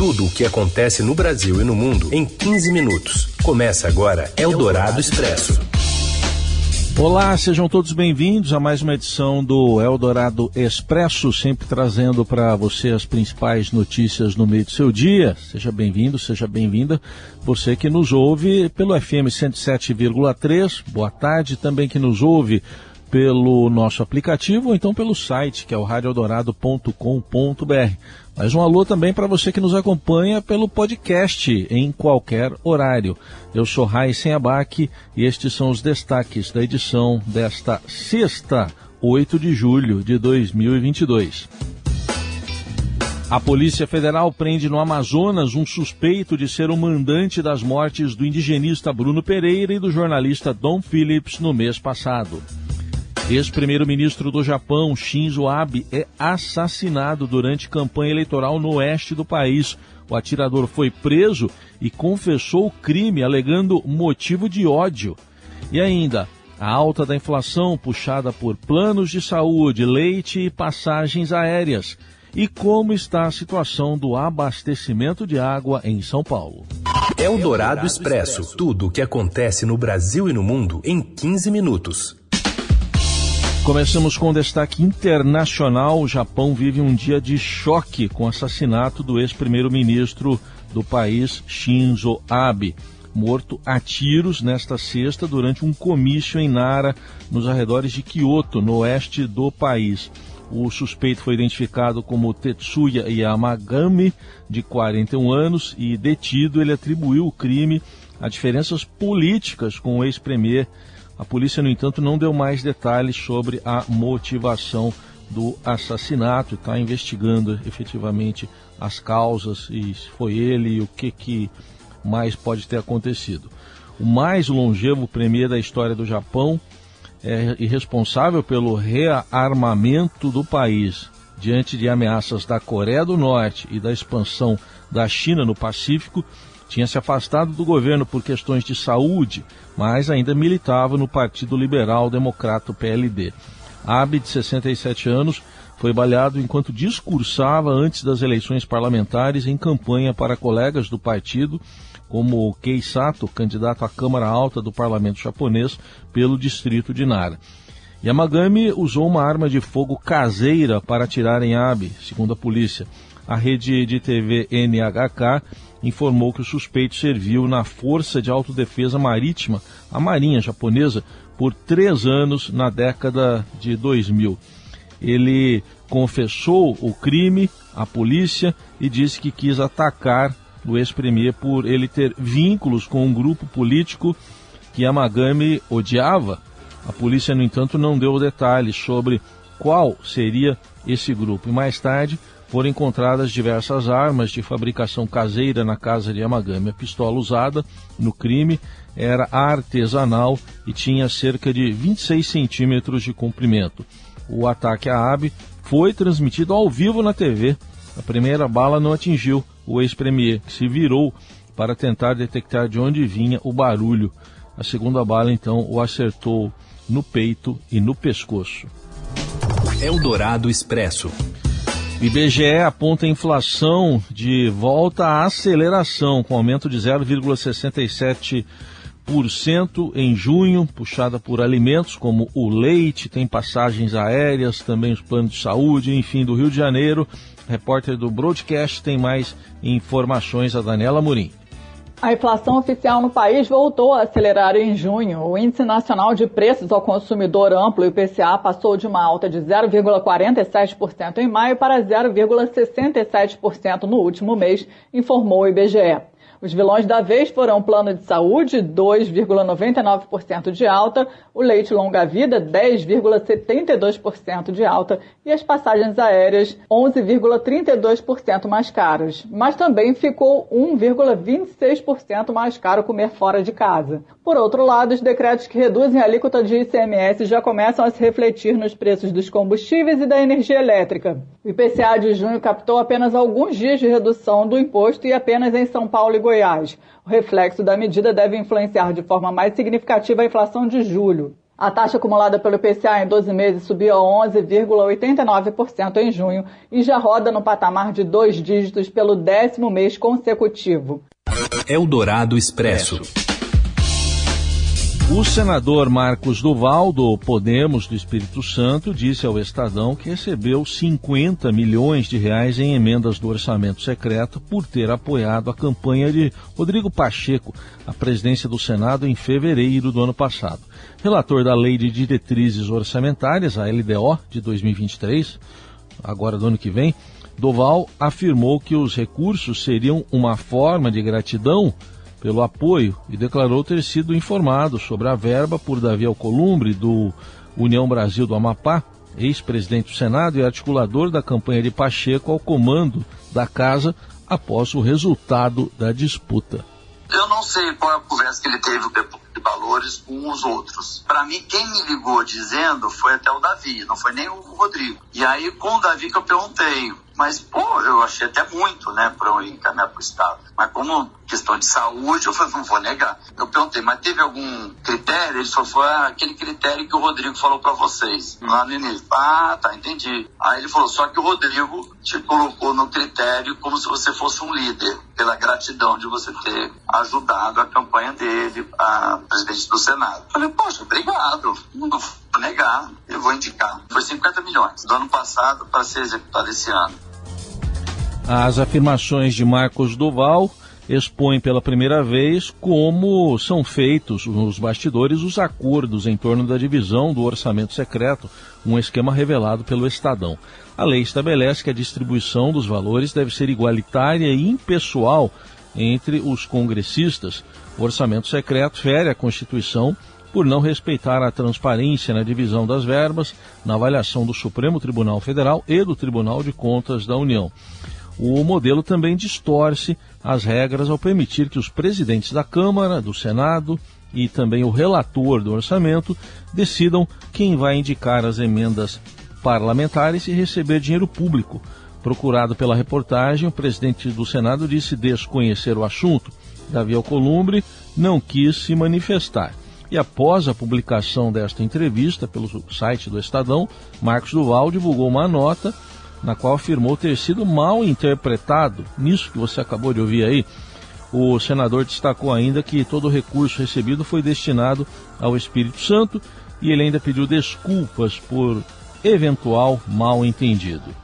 Tudo o que acontece no Brasil e no mundo em 15 minutos. Começa agora Eldorado Expresso. Olá, sejam todos bem-vindos a mais uma edição do Eldorado Expresso, sempre trazendo para você as principais notícias no meio do seu dia. Seja bem-vindo, seja bem-vinda. Você que nos ouve pelo FM 107,3, boa tarde. Também que nos ouve pelo nosso aplicativo ou então pelo site, que é o radioeldorado.com.br. Mais um alô também para você que nos acompanha pelo podcast em qualquer horário. Eu sou Raíssen Abac e estes são os destaques da edição desta sexta, 8 de julho de 2022. A Polícia Federal prende no Amazonas um suspeito de ser o mandante das mortes do indigenista Bruno Pereira e do jornalista Dom Phillips no mês passado. Ex-primeiro-ministro do Japão, Shinzo Abe, é assassinado durante campanha eleitoral no oeste do país. O atirador foi preso e confessou o crime, alegando motivo de ódio. E ainda, a alta da inflação puxada por planos de saúde, leite e passagens aéreas. E como está a situação do abastecimento de água em São Paulo? É o Dourado Expresso. Tudo o que acontece no Brasil e no mundo em 15 minutos. Começamos com destaque internacional. O Japão vive um dia de choque com o assassinato do ex-primeiro-ministro do país, Shinzo Abe, morto a tiros nesta sexta durante um comício em Nara, nos arredores de Kyoto, no oeste do país. O suspeito foi identificado como Tetsuya Yamagami, de 41 anos, e detido ele atribuiu o crime a diferenças políticas com o ex-premier a polícia, no entanto, não deu mais detalhes sobre a motivação do assassinato, está investigando efetivamente as causas e se foi ele e o que, que mais pode ter acontecido. O mais longevo premier da história do Japão é responsável pelo rearmamento do país diante de ameaças da Coreia do Norte e da expansão da China no Pacífico, tinha se afastado do governo por questões de saúde, mas ainda militava no Partido Liberal Democrata PLD. Abe, de 67 anos, foi baleado enquanto discursava antes das eleições parlamentares em campanha para colegas do partido, como Kei Sato, candidato à Câmara Alta do parlamento japonês pelo distrito de Nara. Yamagami usou uma arma de fogo caseira para atirar em Abe, segundo a polícia. A rede de TV NHK informou que o suspeito serviu na Força de Autodefesa Marítima, a Marinha japonesa, por três anos na década de 2000. Ele confessou o crime à polícia e disse que quis atacar o ex-premier por ele ter vínculos com um grupo político que Yamagami odiava. A polícia, no entanto, não deu detalhes sobre qual seria esse grupo. E mais tarde, foram encontradas diversas armas de fabricação caseira na casa de Yamagami. A pistola usada no crime era artesanal e tinha cerca de 26 centímetros de comprimento. O ataque à Abe foi transmitido ao vivo na TV. A primeira bala não atingiu o ex-premier, que se virou para tentar detectar de onde vinha o barulho. A segunda bala, então, o acertou no peito e no pescoço. Eldorado Expresso. IBGE aponta inflação de volta à aceleração, com aumento de 0,67% em junho, puxada por alimentos como o leite, tem passagens aéreas, também os planos de saúde, enfim, do Rio de Janeiro. repórter do Broadcast tem mais informações, a Daniela Murim. A inflação oficial no país voltou a acelerar em junho. O Índice Nacional de Preços ao Consumidor Amplo, IPCA, passou de uma alta de 0,47% em maio para 0,67% no último mês, informou o IBGE. Os vilões da vez foram plano de saúde, 2,99% de alta, o leite longa-vida, 10,72% de alta e as passagens aéreas, 11,32% mais caras. Mas também ficou 1,26% mais caro comer fora de casa. Por outro lado, os decretos que reduzem a alíquota de ICMS já começam a se refletir nos preços dos combustíveis e da energia elétrica. O IPCA de junho captou apenas alguns dias de redução do imposto e apenas em São Paulo e Goiás. O reflexo da medida deve influenciar de forma mais significativa a inflação de julho. A taxa acumulada pelo IPCA em 12 meses subiu a 11,89% em junho e já roda no patamar de dois dígitos pelo décimo mês consecutivo. Eldorado Expresso. O senador Marcos Duval, do Podemos do Espírito Santo, disse ao Estadão que recebeu 50 milhões de reais em emendas do orçamento secreto por ter apoiado a campanha de Rodrigo Pacheco à presidência do Senado em fevereiro do ano passado. Relator da Lei de Diretrizes Orçamentárias, a LDO, de 2023, agora do ano que vem, Duval afirmou que os recursos seriam uma forma de gratidão pelo apoio e declarou ter sido informado sobre a verba por Davi Alcolumbre, do União Brasil do Amapá, ex-presidente do Senado e articulador da campanha de Pacheco ao comando da casa após o resultado da disputa. Eu não sei qual é a conversa que ele teve de valores com os outros. Para mim, quem me ligou dizendo foi até o Davi, não foi nem o Rodrigo. E aí, com o Davi que eu perguntei, mas, pô, eu achei até muito, né, para eu encaminhar para o Estado. Mas como questão de saúde, eu falei, não vou negar. Eu perguntei, mas teve algum critério? Ele falou, foi ah, aquele critério que o Rodrigo falou para vocês hum. lá no início. Ah, tá, entendi. Aí ele falou, só que o Rodrigo te colocou no critério como se você fosse um líder, pela gratidão de você ter ajudado a campanha dele, a presidente do Senado. Falei, poxa, obrigado. Não vou negar, eu vou indicar. Foi 50 milhões do ano passado para ser executado esse ano. As afirmações de Marcos Duval expõem pela primeira vez como são feitos nos bastidores os acordos em torno da divisão do orçamento secreto, um esquema revelado pelo Estadão. A lei estabelece que a distribuição dos valores deve ser igualitária e impessoal entre os congressistas. O orçamento secreto fere a Constituição por não respeitar a transparência na divisão das verbas, na avaliação do Supremo Tribunal Federal e do Tribunal de Contas da União. O modelo também distorce as regras ao permitir que os presidentes da Câmara, do Senado e também o relator do orçamento decidam quem vai indicar as emendas parlamentares e receber dinheiro público. Procurado pela reportagem, o presidente do Senado disse desconhecer o assunto. Davi Alcolumbre não quis se manifestar. E após a publicação desta entrevista pelo site do Estadão, Marcos Duval divulgou uma nota na qual afirmou ter sido mal interpretado, nisso que você acabou de ouvir aí. O senador destacou ainda que todo o recurso recebido foi destinado ao Espírito Santo e ele ainda pediu desculpas por eventual mal entendido.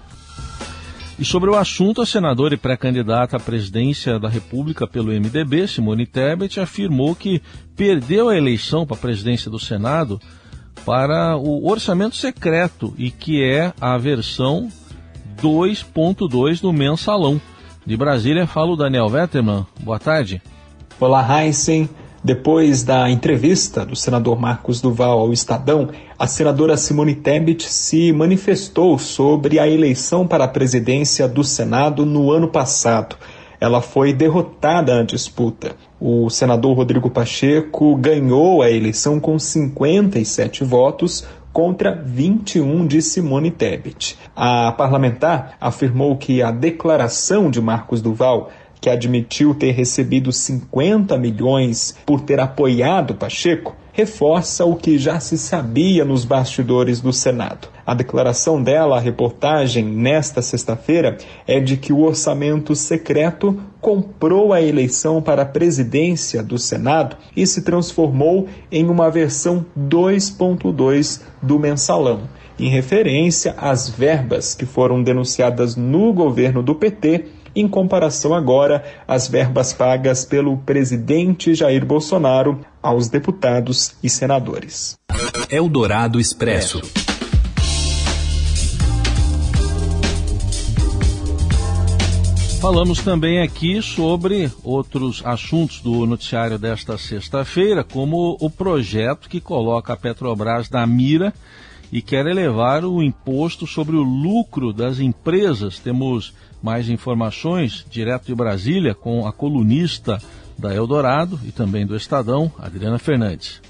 E sobre o assunto, a senadora e pré-candidata à presidência da República pelo MDB, Simone Tebet, afirmou que perdeu a eleição para a presidência do Senado para o orçamento secreto e que é a versão 2.2 do Mensalão. De Brasília, fala o Daniel Vetterman. Boa tarde. Olá, Heisen. Depois da entrevista do senador Marcos Duval ao Estadão, a senadora Simone Tebet se manifestou sobre a eleição para a presidência do Senado no ano passado. Ela foi derrotada na disputa. O senador Rodrigo Pacheco ganhou a eleição com 57 votos contra 21 de Simone Tebet. A parlamentar afirmou que a declaração de Marcos Duval que admitiu ter recebido 50 milhões por ter apoiado Pacheco, reforça o que já se sabia nos bastidores do Senado. A declaração dela à reportagem nesta sexta-feira é de que o orçamento secreto comprou a eleição para a presidência do Senado e se transformou em uma versão 2.2 do mensalão, em referência às verbas que foram denunciadas no governo do PT em comparação agora às verbas pagas pelo presidente Jair Bolsonaro aos deputados e senadores. Eldorado Expresso. Falamos também aqui sobre outros assuntos do noticiário desta sexta-feira, como o projeto que coloca a Petrobras na mira e quer elevar o imposto sobre o lucro das empresas. Temos mais informações direto de Brasília com a colunista da Eldorado e também do Estadão, Adriana Fernandes.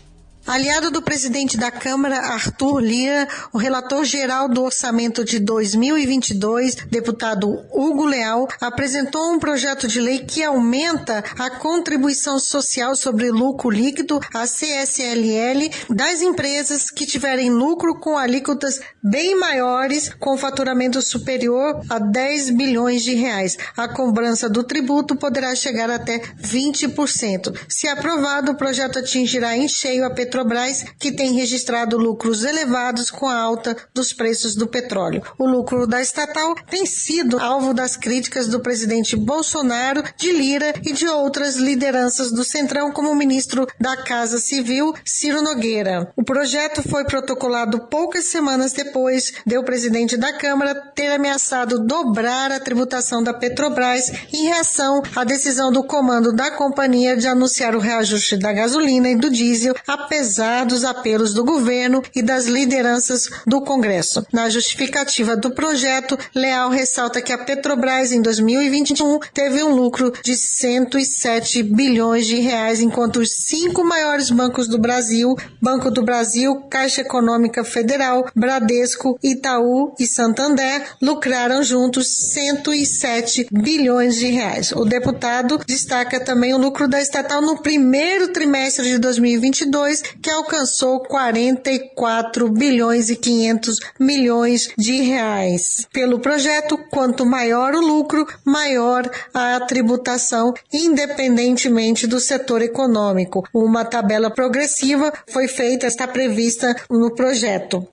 Aliado do presidente da Câmara, Arthur Lira, o relator geral do orçamento de 2022, deputado Hugo Leal, apresentou um projeto de lei que aumenta a contribuição social sobre lucro líquido, a CSLL, das empresas que tiverem lucro com alíquotas bem maiores, com faturamento superior a 10 bilhões de reais. A cobrança do tributo poderá chegar até 20%. Se aprovado, o projeto atingirá em cheio a Petrobras Petrobras, que tem registrado lucros elevados com a alta dos preços do petróleo. O lucro da estatal tem sido alvo das críticas do presidente Bolsonaro, de Lira e de outras lideranças do Centrão, como o ministro da Casa Civil, Ciro Nogueira. O projeto foi protocolado poucas semanas depois de o presidente da Câmara ter ameaçado dobrar a tributação da Petrobras em reação à decisão do comando da companhia de anunciar o reajuste da gasolina e do diesel, apesar apesar dos apelos do governo e das lideranças do Congresso. Na justificativa do projeto, Leal ressalta que a Petrobras em 2021 teve um lucro de 107 bilhões de reais, enquanto os cinco maiores bancos do Brasil, Banco do Brasil, Caixa Econômica Federal, Bradesco, Itaú e Santander, lucraram juntos 107 bilhões de reais. O deputado destaca também o lucro da estatal no primeiro trimestre de 2022, que alcançou 44 bilhões e 500 milhões de reais. Pelo projeto, quanto maior o lucro, maior a tributação, independentemente do setor econômico. Uma tabela progressiva foi feita, está prevista no projeto.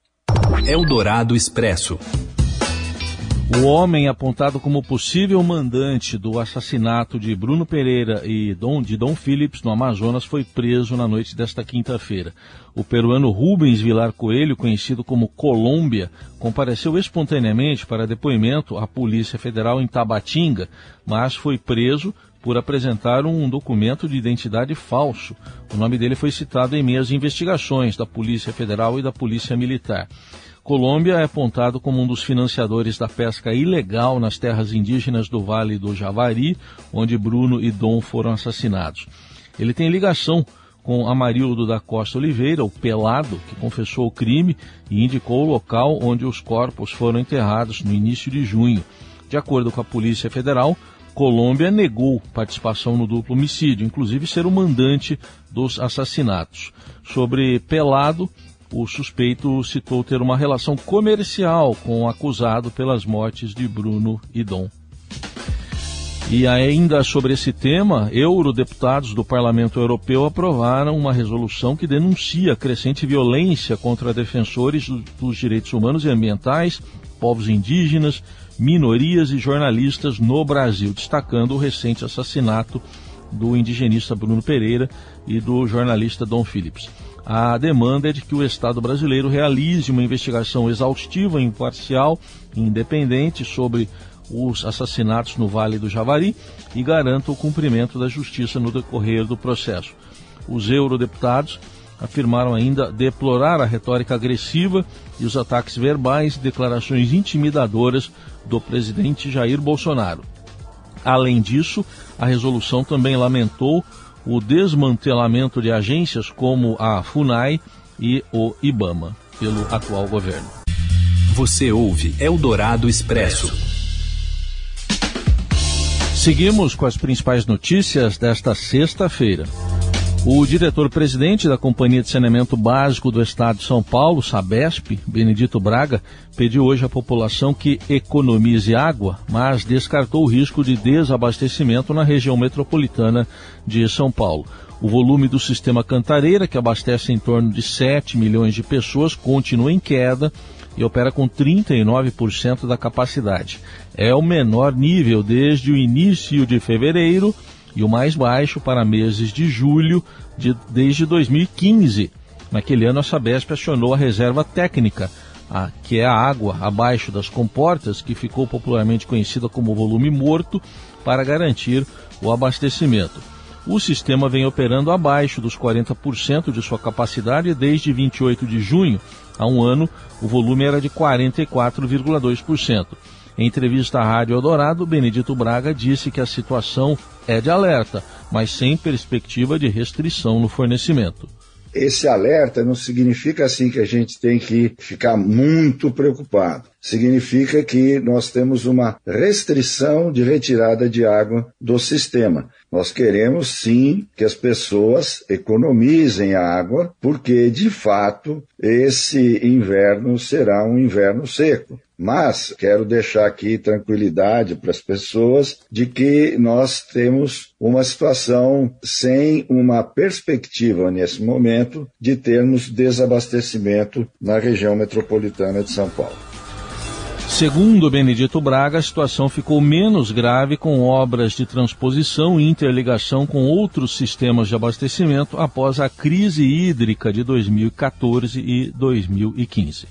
Eldorado Expresso. O homem apontado como possível mandante do assassinato de Bruno Pereira e Dom, de Dom Phillips no Amazonas foi preso na noite desta quinta-feira. O peruano Rubens Vilar Coelho, conhecido como Colômbia, compareceu espontaneamente para depoimento à Polícia Federal em Tabatinga, mas foi preso por apresentar um documento de identidade falso. O nome dele foi citado em meias investigações da Polícia Federal e da Polícia Militar. Colômbia é apontado como um dos financiadores da pesca ilegal nas terras indígenas do Vale do Javari, onde Bruno e Dom foram assassinados. Ele tem ligação com Amarildo da Costa Oliveira, o Pelado, que confessou o crime e indicou o local onde os corpos foram enterrados no início de junho. De acordo com a Polícia Federal, Colômbia negou participação no duplo homicídio, inclusive ser o mandante dos assassinatos. Sobre Pelado, o suspeito citou ter uma relação comercial com o acusado pelas mortes de Bruno e Dom. E ainda sobre esse tema, eurodeputados do Parlamento Europeu aprovaram uma resolução que denuncia a crescente violência contra defensores dos direitos humanos e ambientais, povos indígenas, minorias e jornalistas no Brasil, destacando o recente assassinato do indigenista Bruno Pereira e do jornalista Dom Phillips. A demanda é de que o Estado brasileiro realize uma investigação exaustiva, imparcial e independente sobre os assassinatos no Vale do Javari e garanta o cumprimento da justiça no decorrer do processo. Os eurodeputados afirmaram ainda deplorar a retórica agressiva e os ataques verbais e declarações intimidadoras do presidente Jair Bolsonaro. Além disso, a resolução também lamentou o desmantelamento de agências como a FUNAI e o IBAMA pelo atual governo. Você ouve Eldorado Expresso. Seguimos com as principais notícias desta sexta-feira. O diretor-presidente da Companhia de Saneamento Básico do Estado de São Paulo, Sabesp, Benedito Braga, pediu hoje à população que economize água, mas descartou o risco de desabastecimento na região metropolitana de São Paulo. O volume do sistema Cantareira, que abastece em torno de 7 milhões de pessoas, continua em queda e opera com 39% da capacidade. É o menor nível desde o início de fevereiro e o mais baixo para meses de julho de, desde 2015. Naquele ano, a Sabesp acionou a reserva técnica, a, que é a água abaixo das comportas, que ficou popularmente conhecida como volume morto, para garantir o abastecimento. O sistema vem operando abaixo dos 40% de sua capacidade desde 28 de junho. Há um ano, o volume era de 44,2%. Em entrevista à Rádio Eldorado, Benedito Braga disse que a situação é de alerta, mas sem perspectiva de restrição no fornecimento. esse alerta não significa assim que a gente tem que ficar muito preocupado. Significa que nós temos uma restrição de retirada de água do sistema. Nós queremos sim que as pessoas economizem água, porque de fato esse inverno será um inverno seco. Mas quero deixar aqui tranquilidade para as pessoas de que nós temos uma situação sem uma perspectiva nesse momento de termos desabastecimento na região metropolitana de São Paulo. Segundo Benedito Braga, a situação ficou menos grave com obras de transposição e interligação com outros sistemas de abastecimento após a crise hídrica de 2014 e 2015.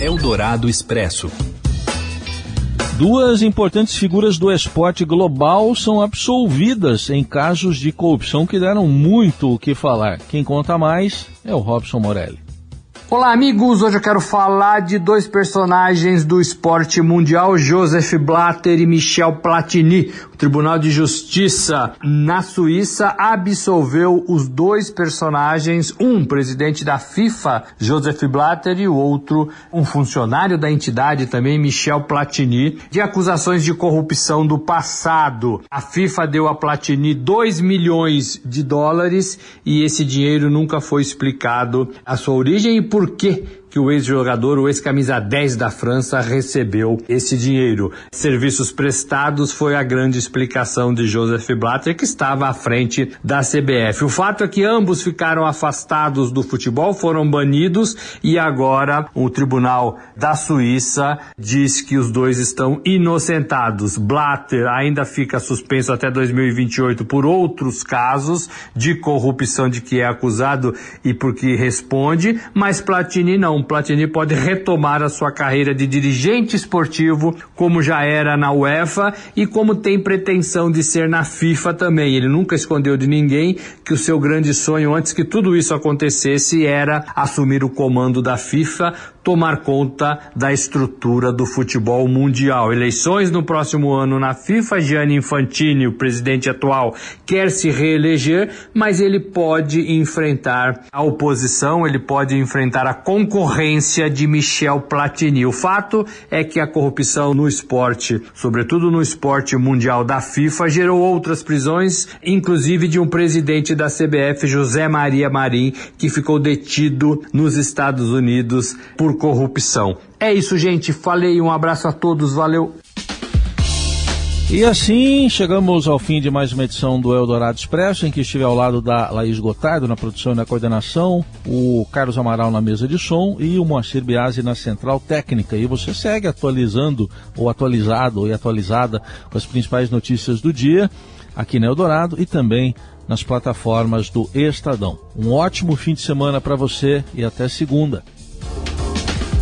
Eldorado Expresso. Duas importantes figuras do esporte global são absolvidas em casos de corrupção que deram muito o que falar. Quem conta mais é o Robson Morelli. Olá, amigos! Hoje eu quero falar de dois personagens do esporte mundial, Joseph Blatter e Michel Platini. O Tribunal de Justiça na Suíça absolveu os dois personagens, um presidente da FIFA, Joseph Blatter, e o outro um funcionário da entidade também, Michel Platini, de acusações de corrupção do passado. A FIFA deu a Platini 2 milhões de dólares e esse dinheiro nunca foi explicado a sua origem e por que que o ex-jogador, o ex-camisa 10 da França, recebeu esse dinheiro. Serviços prestados foi a grande explicação de Joseph Blatter, que estava à frente da CBF. O fato é que ambos ficaram afastados do futebol, foram banidos e agora o Tribunal da Suíça diz que os dois estão inocentados. Blatter ainda fica suspenso até 2028 por outros casos de corrupção de que é acusado e por que responde, mas Platini não. Platini pode retomar a sua carreira de dirigente esportivo, como já era na UEFA e como tem pretensão de ser na FIFA também. Ele nunca escondeu de ninguém que o seu grande sonho, antes que tudo isso acontecesse, era assumir o comando da FIFA, tomar conta da estrutura do futebol mundial. Eleições no próximo ano na FIFA, Gianni Infantini, o presidente atual, quer se reeleger, mas ele pode enfrentar a oposição, ele pode enfrentar a concorrência de Michel Platini. O fato é que a corrupção no esporte, sobretudo no esporte mundial da FIFA, gerou outras prisões, inclusive de um presidente da CBF, José Maria Marim, que ficou detido nos Estados Unidos por corrupção. É isso, gente. Falei, um abraço a todos, valeu. E assim chegamos ao fim de mais uma edição do Eldorado Expresso, em que estive ao lado da Laís Gotardo na produção e na coordenação, o Carlos Amaral na mesa de som e o Moacir Biasi na central técnica. E você segue atualizando, ou atualizado, ou atualizada com as principais notícias do dia aqui no Eldorado e também nas plataformas do Estadão. Um ótimo fim de semana para você e até segunda.